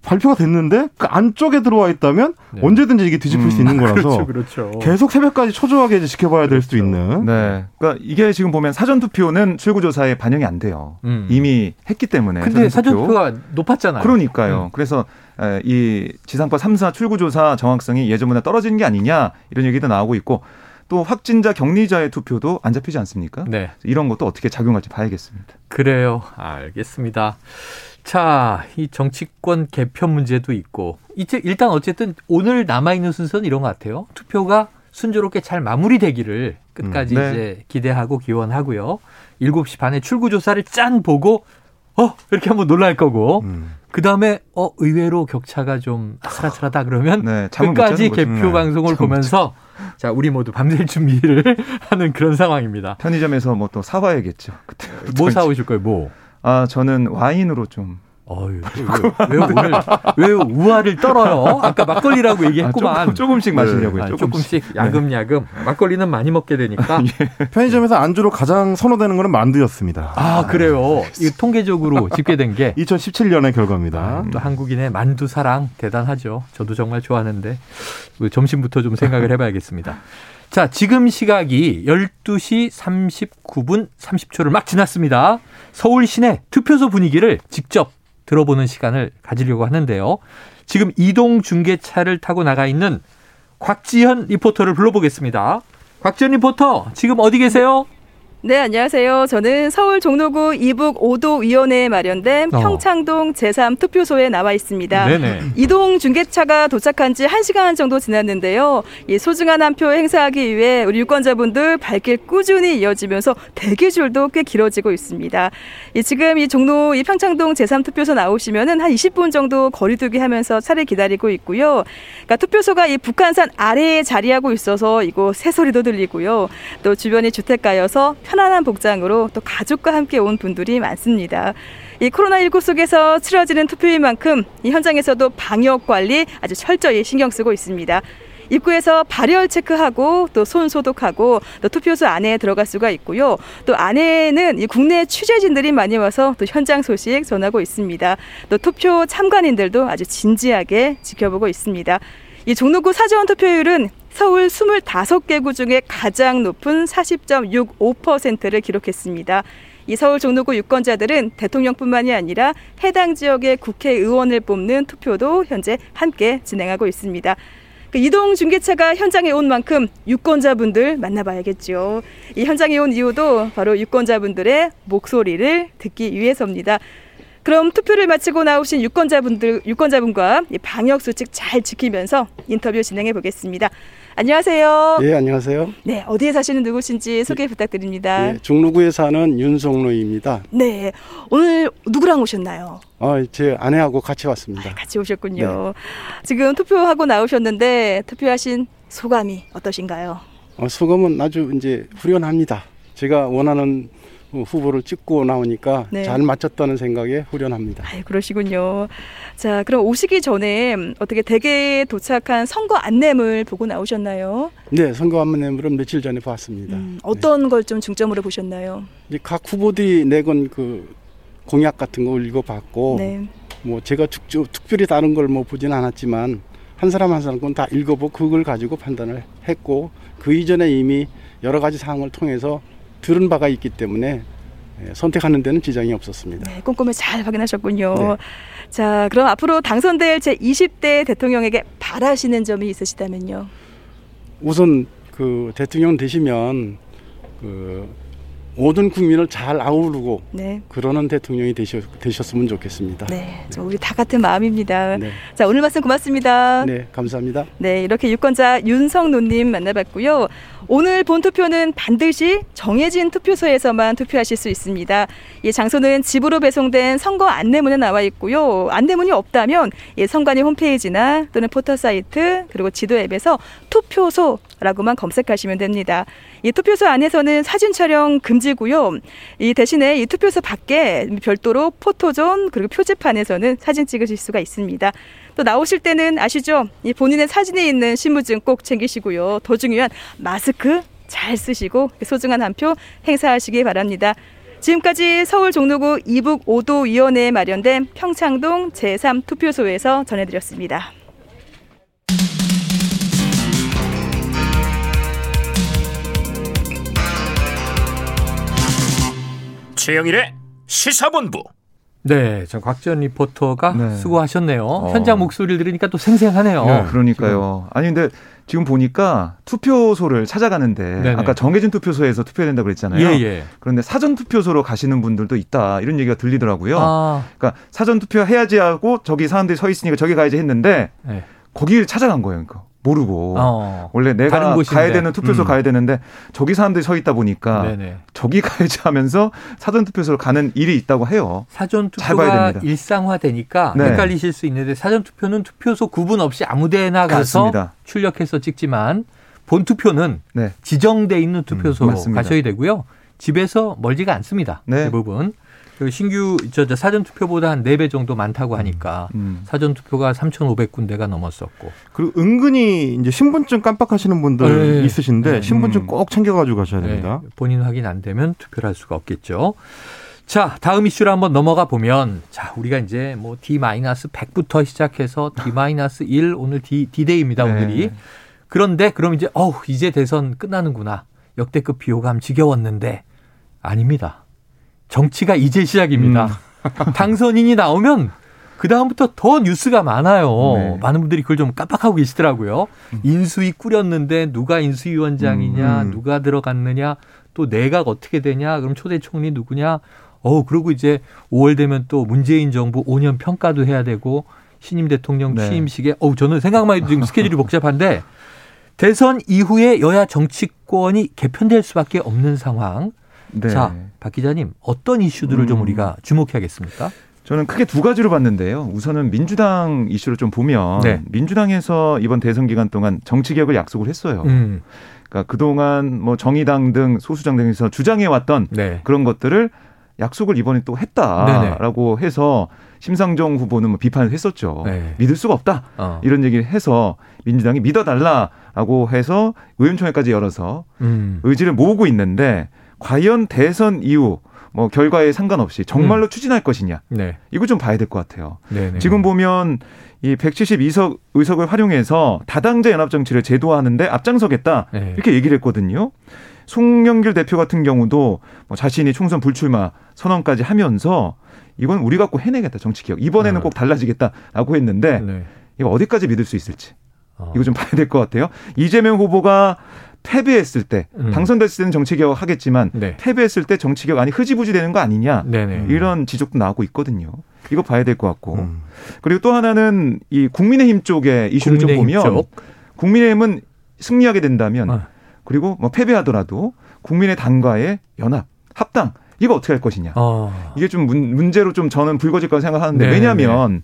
발표가 됐는데 그 안쪽에 들어와 있다면 네. 언제든지 이게 뒤집힐 음, 수 있는 거라서 그렇죠, 그렇죠. 계속 새벽까지 초조하게 지켜봐야 될 수도 그렇죠. 있는. 네. 그러니까 이게 지금 보면 사전 투표는 출구조사에 반영이 안 돼요. 음. 이미 했기 때문에. 근데 사전 투표가 높았잖아요. 그러니까요. 음. 그래서 이 지상파 3사 출구조사 정확성이 예전보다 떨어지는 게 아니냐 이런 얘기도 나오고 있고 또 확진자 격리자의 투표도 안 잡히지 않습니까? 네. 이런 것도 어떻게 작용할지 봐야겠습니다. 그래요. 알겠습니다. 자, 이 정치권 개편 문제도 있고 이제 일단 어쨌든 오늘 남아 있는 순서는 이런 것 같아요. 투표가 순조롭게 잘 마무리되기를 끝까지 음, 네. 이제 기대하고 기원하고요. 7시 반에 출구 조사를 짠 보고 어 이렇게 한번 놀랄 거고 음. 그 다음에 어 의외로 격차가 좀 아슬아슬하다 그러면 네, 끝까지 개표 네, 방송을 보면서 자 우리 모두 밤샐 준비를 (laughs) 하는 그런 상황입니다. 편의점에서 뭐 또 사와야겠죠. 그때 뭐 사오실 거예요? 뭐? 아, 저는 와인으로 좀 어유 왜, 왜, 오늘 왜 우화를 떨어요? 아까 막걸리라고 얘기했구만. 아, 조금, 씩 마시려고요. 네. 조금씩. 조금씩 야금야금. 네. 막걸리는 많이 먹게 되니까. 예. 편의점에서 안주로 가장 선호되는 거는 만두였습니다. 아 그래요. 이 통계적으로 집계된 게 2017년의 결과입니다. 아, 또 한국인의 만두 사랑 대단하죠. 저도 정말 좋아하는데 점심부터 좀 생각을 해봐야겠습니다. 자, 지금 시각이 12시 39분 30초를 막 지났습니다. 서울 시내 투표소 분위기를 직접 들어보는 시간을 가지려고 하는데요. 지금 이동 중계차를 타고 나가 있는 곽지현 리포터를 불러보겠습니다. 곽지현 리포터, 지금 어디 계세요? 네, 안녕하세요. 저는 서울 종로구 이북 5도 위원회에 마련된 어. 평창동 제3 투표소에 나와 있습니다. 네네. 이동 중계차가 도착한 지 1시간 정도 지났는데요. 이 소중한 한 표 행사하기 위해 우리 유권자분들 발길 꾸준히 이어지면서 대기줄도 꽤 길어지고 있습니다. 이 지금 이 종로 이 평창동 제3 투표소 나오시면은 한 20분 정도 거리두기 하면서 차례 기다리고 있고요. 그러니까 투표소가 이 북한산 아래에 자리하고 있어서 이곳 새소리도 들리고요. 또 주변이 주택가여서 편안한 복장으로 또 가족과 함께 온 분들이 많습니다. 이 코로나19 속에서 치러지는 투표인 만큼 이 현장에서도 방역 관리 아주 철저히 신경 쓰고 있습니다. 입구에서 발열 체크하고 또 손 소독하고 또 투표소 안에 들어갈 수가 있고요. 또 안에는 이 국내 취재진들이 많이 와서 또 현장 소식 전하고 있습니다. 또 투표 참관인들도 아주 진지하게 지켜보고 있습니다. 이 종로구 사전 투표율은 서울 25개구 중에 가장 높은 40.65%를 기록했습니다. 이 서울 종로구 유권자들은 대통령뿐만이 아니라 해당 지역의 국회의원을 뽑는 투표도 현재 함께 진행하고 있습니다. 그 이동 중계차가 현장에 온 만큼 유권자분들 만나봐야겠죠. 이 현장에 온 이유도 바로 유권자분들의 목소리를 듣기 위해서입니다. 그럼 투표를 마치고 나오신 유권자분들 유권자분과 방역 수칙 잘 지키면서 인터뷰 진행해 보겠습니다. 안녕하세요. 네, 안녕하세요. 네, 어디에 사시는 누구신지 소개 부탁드립니다. 네, 종로구에 사는 윤성로입니다. 네, 오늘 누구랑 오셨나요? 어, 제 아내하고 같이 왔습니다. 아, 같이 오셨군요. 네. 지금 투표하고 나오셨는데 투표하신 소감이 어떠신가요? 어, 소감은 아주 이제 후련합니다. 제가 원하는 후보를 찍고 나오니까 네. 잘 맞췄다는 생각에 후련합니다. 아, 그러시군요. 자, 그럼 오시기 전에 어떻게 대개에 도착한 선거 안내물 보고 나오셨나요? 네, 선거 안내물은 며칠 전에 봤습니다. 음, 어떤 네. 걸좀 중점으로 보셨나요? 각 후보들이 내건 그 공약 같은 거 읽어봤고, 네. 뭐 제가 특, 특별히 다른 걸 뭐 보진 않았지만 한 사람 한 사람 건 다 읽어보고 그걸 가지고 판단을 했고 그 이전에 이미 여러 가지 사항을 통해서 들은 바가 있기 때문에 예, 선택하는 데는 지장이 없었습니다. 네, 꼼꼼히 잘 확인하셨군요. 네. 자, 그럼 앞으로 당선될 제 20대 대통령에게 바라시는 점이 있으시다면요. 우선 그 대통령 되시면 그 모든 국민을 잘 아우르고 네. 그러는 대통령이 되셨, 되셨으면 좋겠습니다. 네, 네. 우리 다 같은 마음입니다. 네. 자, 오늘 말씀 고맙습니다. 네, 감사합니다. 네, 이렇게 유권자 윤성노님 만나봤고요. 오늘 본 투표는 반드시 정해진 투표소에서만 투표하실 수 있습니다. 이 장소는 집으로 배송된 선거 안내문에 나와 있고요. 안내문이 없다면 예, 선관위 홈페이지나 또는 포털 사이트 그리고 지도 앱에서 투표소라고만 검색하시면 됩니다. 이 투표소 안에서는 사진 촬영 금지고요. 이 대신에 이 투표소 밖에 별도로 포토존 그리고 표지판에서는 사진 찍으실 수가 있습니다. 또 나오실 때는 아시죠? 이 본인의 사진에 있는 신분증 꼭 챙기시고요. 더 중요한 마스크 잘 쓰시고 소중한 한 표 행사하시기 바랍니다. 지금까지 서울 종로구 이북 5도 위원회에 마련된 평창동 제3 투표소에서 전해드렸습니다. 최영일의 시사본부. 네, 저 곽지연 리포터가 네. 수고하셨네요. 어. 현장 목소리를 들으니까 또 생생하네요. 네, 그러니까요. 아니 근데 지금 보니까 투표소를 찾아가는데 네네. 아까 정해진 투표소에서 투표해야 된다고 그랬잖아요. 예, 예. 그런데 사전 투표소로 가시는 분들도 있다 이런 얘기가 들리더라고요. 아. 그러니까 사전 투표 해야지 하고 저기 사람들이 서 있으니까 저기 가야지 했는데 네. 거기를 찾아간 거예요. 그러니까. 모르고 어, 원래 내가 가야 되는 투표소 음. 가야 되는데 저기 사람들이 서 있다 보니까 네네. 저기 (laughs) 가야지 하면서 사전 투표소로 가는 일이 있다고 해요. 사전 투표가 일상화되니까 네. 헷갈리실 수 있는데 사전 투표는 투표소 구분 없이 아무데나 가서 그렇습니다. 출력해서 찍지만 본 투표는 네. 지정돼 있는 투표소 음, 가셔야 되고요. 집에서 멀지가 않습니다. 네. 대부분. 그 신규 저, 저 사전 투표보다 한 네 배 정도 많다고 하니까 음, 음. 사전 투표가 3,500군데가 넘었었고. 그리고 은근히 이제 신분증 깜빡하시는 분들 네. 있으신데 네. 신분증 음. 꼭 챙겨 가지고 가셔야 네. 됩니다. 네. 본인 확인 안 되면 투표를 할 수가 없겠죠. 자, 다음 이슈로 한번 넘어가 보면 자, 우리가 이제 뭐 D-100부터 시작해서 D-1 오늘 D D데이입니다, 네. 오늘이. 그런데 그럼 이제 어우, 이제 대선 끝나는구나. 역대급 비호감 지겨웠는데 아닙니다. 정치가 이제 시작입니다. 음. (laughs) 당선인이 나오면 그 다음부터 더 뉴스가 많아요. 네. 많은 분들이 그걸 좀 깜빡하고 계시더라고요. 음. 인수위 꾸렸는데 누가 인수위원장이냐, 음. 누가 들어갔느냐, 또 내각 어떻게 되냐? 그럼 초대 총리 누구냐? 어, 그리고 이제 5월 되면 또 문재인 정부 5년 평가도 해야 되고 신임 대통령 네. 취임식에 어우 저는 생각만 해도 지금 스케줄이 복잡한데 (laughs) 대선 이후에 여야 정치권이 개편될 수밖에 없는 상황. 네. 자, 박 기자님 어떤 이슈들을 음. 좀 우리가 주목해야겠습니까? 저는 크게 두 가지로 봤는데요. 우선은 민주당 이슈를 좀 보면 네. 민주당에서 이번 대선 기간 동안 정치 개혁을 약속을 했어요. 음. 그러니까 그동안 뭐 정의당 등 소수정 등에서 주장해 왔던 네. 그런 것들을 약속을 이번에 또 했다라고 네네. 해서 심상정 후보는 뭐 비판을 했었죠. 네. 믿을 수가 없다. 어. 이런 얘기를 해서 민주당이 믿어달라라고 해서 의원총회까지 열어서 음. 의지를 모으고 있는데 과연 대선 이후 뭐 결과에 상관없이 정말로 음. 추진할 것이냐. 네. 이거 좀 봐야 될 것 같아요. 네네. 지금 보면 이 172석 의석을 활용해서 다당제 연합 정치를 제도화하는데 앞장서겠다. 네. 이렇게 얘기를 했거든요. 송영길 대표 같은 경우도 뭐 자신이 총선 불출마 선언까지 하면서 이건 우리 갖고 해내겠다 정치 기억 이번에는 네. 꼭 달라지겠다라고 했는데 네. 이거 어디까지 믿을 수 있을지 어. 이거 좀 봐야 될 것 같아요. 이재명 후보가 패배했을 때 음. 당선됐을 때는 정치개혁 하겠지만 네. 패배했을 때 정치개혁 아니 흐지부지 되는 거 아니냐 네네. 이런 지적도 나오고 있거든요. 이거 봐야 될 것 같고 음. 그리고 또 하나는 이 국민의힘 쪽의 이슈를 국민의힘 좀 보면 쪽? 국민의힘은 승리하게 된다면 어. 그리고 뭐 패배하더라도 국민의 당과의 연합 합당 이거 어떻게 할 것이냐 어. 이게 좀 문, 제로좀 저는 불거질 거라 생각하는데 네, 왜냐하면 네.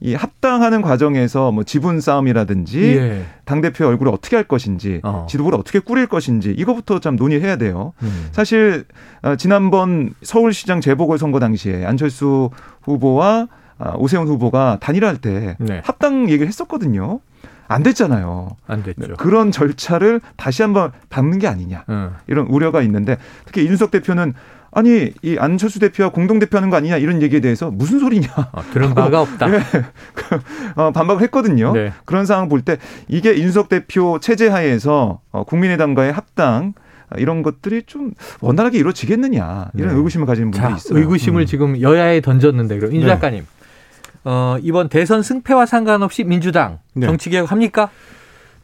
이 합당하는 과정에서 뭐 지분 싸움이라든지 예. 당 대표의 얼굴을 어떻게 할 것인지 어. 지도부를 어떻게 꾸릴 것인지 이거부터 참 논의해야 돼요. 음. 사실 어, 지난번 서울시장 재보궐 선거 당시에 안철수 후보와 어, 오세훈 후보가 단일화할 때 네. 합당 얘기를 했었거든요. 안 됐잖아요. 안 됐죠. 그런 절차를 다시 한번 밟는 게 아니냐. 음. 이런 우려가 있는데 특히 이준석 대표는 아니 이 안철수 대표와 공동 대표하는 거 아니냐 이런 얘기에 대해서 무슨 소리냐 어, 그런 바가 없다. 네. (laughs) 어, 반박을 했거든요. 네. 그런 상황 볼 때 이게 인석 대표 체제 하에서 어, 국민의당과의 합당 이런 것들이 좀 원활하게 이루어지겠느냐 이런 네. 의구심을 가지는 분들이 자, 있어요. 의구심을 음. 지금 여야에 던졌는데 그럼 임 네. 작가님 어, 이번 대선 승패와 상관없이 민주당 네. 정치 개혁 합니까?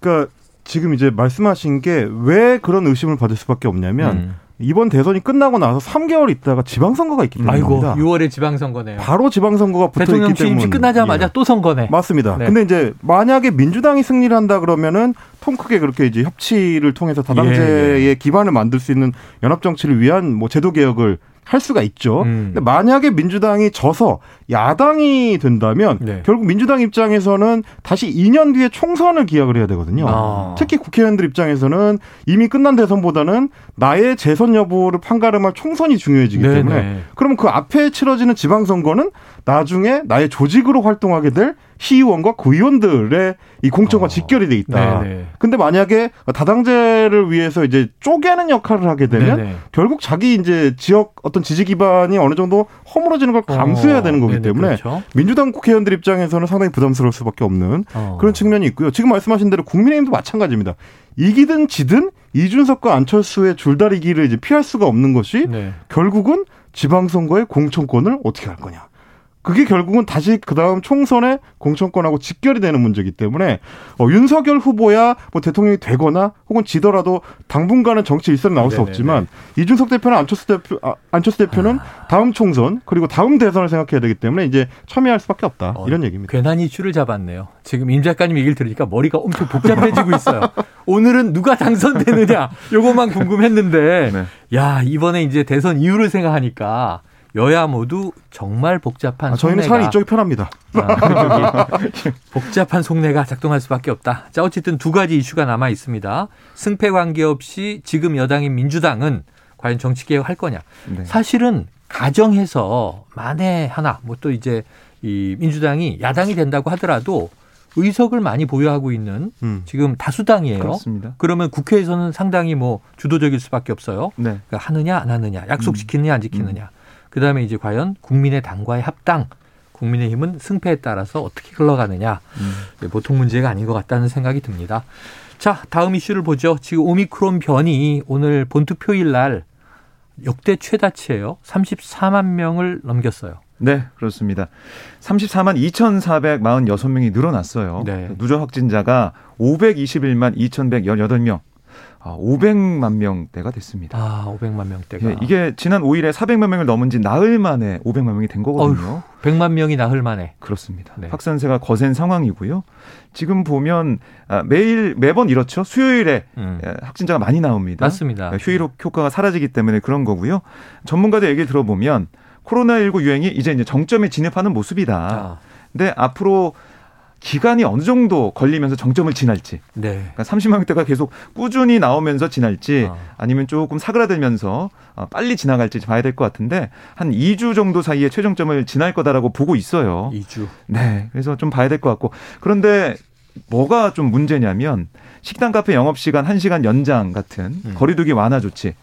그러니까 지금 이제 말씀하신 게 왜 그런 의심을 받을 수밖에 없냐면. 음. 이번 대선이 끝나고 나서 3개월 있다가 지방선거가 있기 때문입니다. 아이고, 6월에 지방선거네요. 바로 지방선거가 붙어 대통령 있기 때문에 끝나자마자 예. 또 선거네. 맞습니다. 네. 근데 이제 만약에 민주당이 승리를 한다 그러면은 통 크게 그렇게 이제 협치를 통해서 다당제의 예. 기반을 만들 수 있는 연합 정치를 위한 뭐 제도 개혁을 할 수가 있죠. 음. 근데 만약에 민주당이 져서 야당이 된다면 네. 결국 민주당 입장에서는 다시 2년 뒤에 총선을 기약을 해야 되거든요. 아. 특히 국회의원들 입장에서는 이미 끝난 대선보다는 나의 재선 여부를 판가름할 총선이 중요해지기 네네. 때문에 그러면 그 앞에 치러지는 지방선거는 나중에 나의 조직으로 활동하게 될 시의원과 구의원들의 이 공천과 어. 직결이 돼 있다. 네네. 근데 만약에 다당제를 위해서 이제 쪼개는 역할을 하게 되면 네네. 결국 자기 이제 지역 어떤 지지 기반이 어느 정도 허물어지는 걸 감수해야 되는 거기 때문에 그렇죠. 민주당 국회의원들 입장에서는 상당히 부담스러울 수밖에 없는 어. 그런 측면이 있고요. 지금 말씀하신 대로 국민의힘도 마찬가지입니다. 이기든 지든 이준석과 안철수의 줄다리기를 이제 피할 수가 없는 것이 네. 결국은 지방선거의 공천권을 어떻게 할 거냐. 그게 결국은 다시 그 다음 총선에 공천권하고 직결이 되는 문제이기 때문에 어, 윤석열 후보야 뭐 대통령이 되거나 혹은 지더라도 당분간은 정치 일선에 나올. 수 없지만 이준석 대표는 안철수 대표 아, 안철수 대표는 아. 다음 총선 그리고 다음 대선을 생각해야 되기 때문에 이제 참여할 수밖에 없다 어, 이런 얘기입니다. 괜한 이슈를 잡았네요. 지금 임 작가님 얘기를 들으니까 머리가 엄청 복잡해지고 (laughs) 있어요. 오늘은 누가 당선되느냐 요것만 궁금했는데 네. 야 이번에 이제 대선 이유를 생각하니까. 여야 모두 정말 복잡한 아, 저희는 차라리 이쪽이 편합니다. 아, (laughs) 복잡한 속내가 작동할 수밖에 없다. 자 어쨌든 두 가지 이슈가 남아 있습니다. 승패 관계없이 지금 여당인 민주당은 과연 정치 개혁할 거냐? 네. 사실은 가정해서 만에 하나 뭐 또 이제 이 민주당이 야당이 된다고 하더라도 의석을 많이 보유하고 있는 음. 지금 다수당이에요. 그렇습니다. 그러면 국회에서는 상당히 뭐 주도적일 수밖에 없어요. 네. 그러니까 하느냐 안 하느냐, 약속 지키느냐 안 지키느냐. 음. 그다음에 이제 과연 국민의 당과의 합당, 국민의힘은 승패에 따라서 어떻게 흘러가느냐 음. 보통 문제가 아닌 것 같다는 생각이 듭니다. 자, 다음 이슈를 보죠. 지금 오미크론 변이 오늘 본투표일 날 역대 최다치예요. 34만 명을 넘겼어요. 네, 그렇습니다. 34만 2,446명이 늘어났어요. 네. 누적 확진자가 521만 2,118명. 500만 아, 명대가 됐습니다. 아, 500만 명대가. 예, 이게 지난 5일에 400만 명을 넘은 지 나흘 만에 500만 명이 된 거거든요. 어휴, 100만 명이 나흘 만에. 그렇습니다. 네. 확산세가 거센 상황이고요. 지금 보면 아, 매일 매번 이렇죠. 수요일에 음. 예, 확진자가 많이 나옵니다. 맞습니다. 예, 휴일 효과가 사라지기 때문에 그런 거고요. 전문가들 얘기 들어보면 코로나19 유행이 이제 이제 정점에 진입하는 모습이다. 아. 근데 앞으로 기간이 어느 정도 걸리면서 정점을 지날지. 네. 그러니까 30만 명대가 계속 꾸준히 나오면서 지날지 아. 아니면 조금 사그라들면서 어, 빨리 지나갈지 봐야 될 것 같은데 한 2주 정도 사이에 최종점을 지날 거다라고 보고 있어요. 2주. 네. 그래서 좀 봐야 될 것 같고. 그런데 뭐가 좀 문제냐면 식당 카페 영업 시간 1시간 연장 같은 음. 거리두기 완화 조치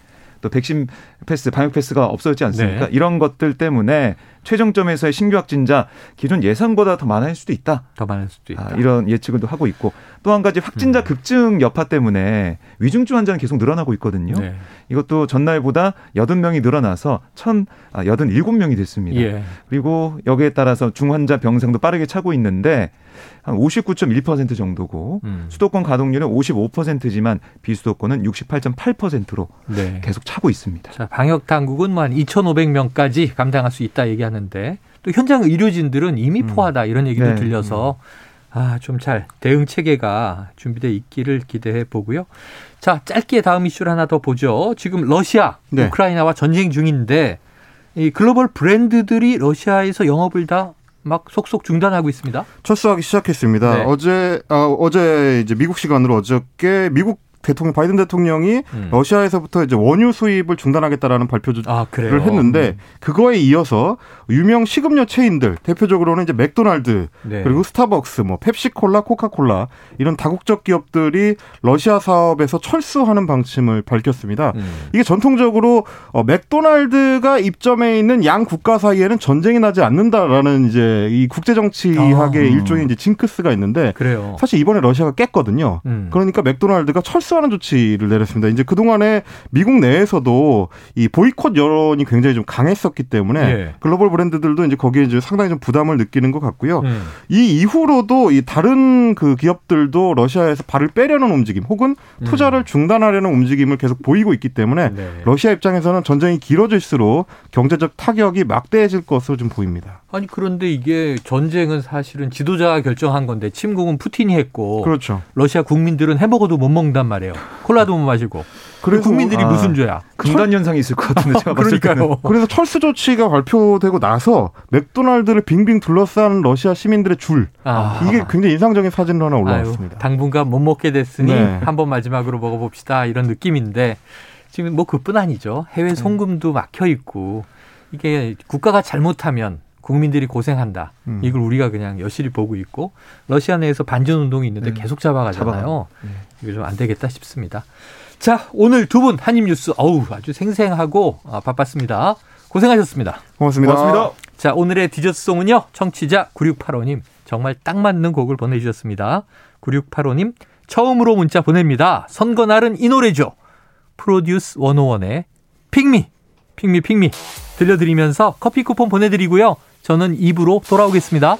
또 백신 패스, 방역 패스가 없어졌지 않습니까? 네. 이런 것들 때문에 최종점에서의 신규 확진자 기존 예상보다 더 많을 수도 있다. 더 많을 수도 있다. 아, 이런 예측을 또 하고 있고 또 한 가지 확진자 음. 급증 여파 때문에 위중증 환자는 계속 늘어나고 있거든요. 네. 이것도 전날보다 80명이 늘어나서 1,087명이 됐습니다. 예. 그리고 여기에 따라서 중환자 병상도 빠르게 차고 있는데 한 59.1% 정도고 음. 수도권 가동률은 55%지만 비수도권은 68.8%로 네. 계속 차고 있습니다. 자, 방역 당국은 뭐 한 2,500명까지 감당할 수 있다 얘기하는데 또 현장 의료진들은 이미 음. 포하다 이런 얘기도 네. 들려서 아, 좀 잘 대응 체계가 준비돼 있기를 기대해 보고요. 자, 짧게 다음 이슈를 하나 더 보죠. 지금 러시아, 네. 우크라이나와 전쟁 중인데 이 글로벌 브랜드들이 러시아에서 영업을 다 막 속속 중단하고 있습니다. 철수하기 시작했습니다. 네. 어제 아, 어제 이제 미국 시간으로 어저께 미국 대통령 바이든 대통령이 음. 러시아에서부터 이제 원유 수입을 중단하겠다라는 발표를 아, 했는데 음. 그거에 이어서 유명 식음료 체인들 대표적으로는 이제 맥도날드 네. 그리고 스타벅스 뭐 펩시콜라 코카콜라 이런 다국적 기업들이 러시아 사업에서 철수하는 방침을 밝혔습니다. 음. 이게 전통적으로 어, 맥도날드가 입점해 있는 양 국가 사이에는 전쟁이 나지 않는다라는 이제 이 국제 정치학의 아. 일종의 이제 징크스가 있는데 그래요. 사실 이번에 러시아가 깼거든요. 음. 그러니까 맥도날드가 철수 하는 조치를 내렸습니다. 이제 그동안에 미국 내에서도 이 보이콧 여론이 굉장히 좀 강했었기 때문에 예. 글로벌 브랜드들도 이제 거기에 이제 상당히 좀 부담을 느끼는 것 같고요. 음. 이 이후로도 이 다른 그 기업들도 러시아에서 발을 빼려는 움직임 혹은 투자를 음. 중단하려는 움직임을 계속 보이고 있기 때문에 네. 러시아 입장에서는 전쟁이 길어질수록 경제적 타격이 막대해질 것으로 좀 보입니다. 아니 그런데 이게 전쟁은 사실은 지도자가 결정한 건데 침공은 푸틴이 했고 그렇죠. 러시아 국민들은 햄버거도 못 먹는단 말이에요. 콜라도 못 마시고. 그래서 국민들이 아, 무슨 죄야? 금단 현상이 있을 것 같은데 제가 (laughs) 봤을 그러니까요. 그래서 철수 조치가 발표되고 나서 맥도날드를 빙빙 둘러싼 러시아 시민들의 줄 아. 이게 굉장히 인상적인 사진으로 하나 올라왔습니다. 아유, 당분간 못 먹게 됐으니 네. 한번 마지막으로 먹어봅시다 이런 느낌인데 지금 뭐 그뿐 아니죠. 해외 네. 송금도 막혀 있고 이게 국가가 잘못하면 국민들이 고생한다. 음. 이걸 우리가 그냥 여실히 보고 있고 러시아 내에서 반전 운동이 있는데 음. 계속 잡아가잖아요. 잡아. 음. 이거 좀 안 되겠다 싶습니다. 자, 오늘 두 분 한입 뉴스 어우 아주 생생하고 아, 바빴습니다. 고생하셨습니다. 고맙습니다. 고맙습니다. 자, 오늘의 디저트송은요. 청취자 9685님 정말 딱 맞는 곡을 보내주셨습니다. 9685님 처음으로 문자 보냅니다. 선거 날은 이 노래죠. 프로듀스 101의 픽미, 픽미, 픽미 들려드리면서 커피 쿠폰 보내드리고요. 저는 입으로 돌아오겠습니다.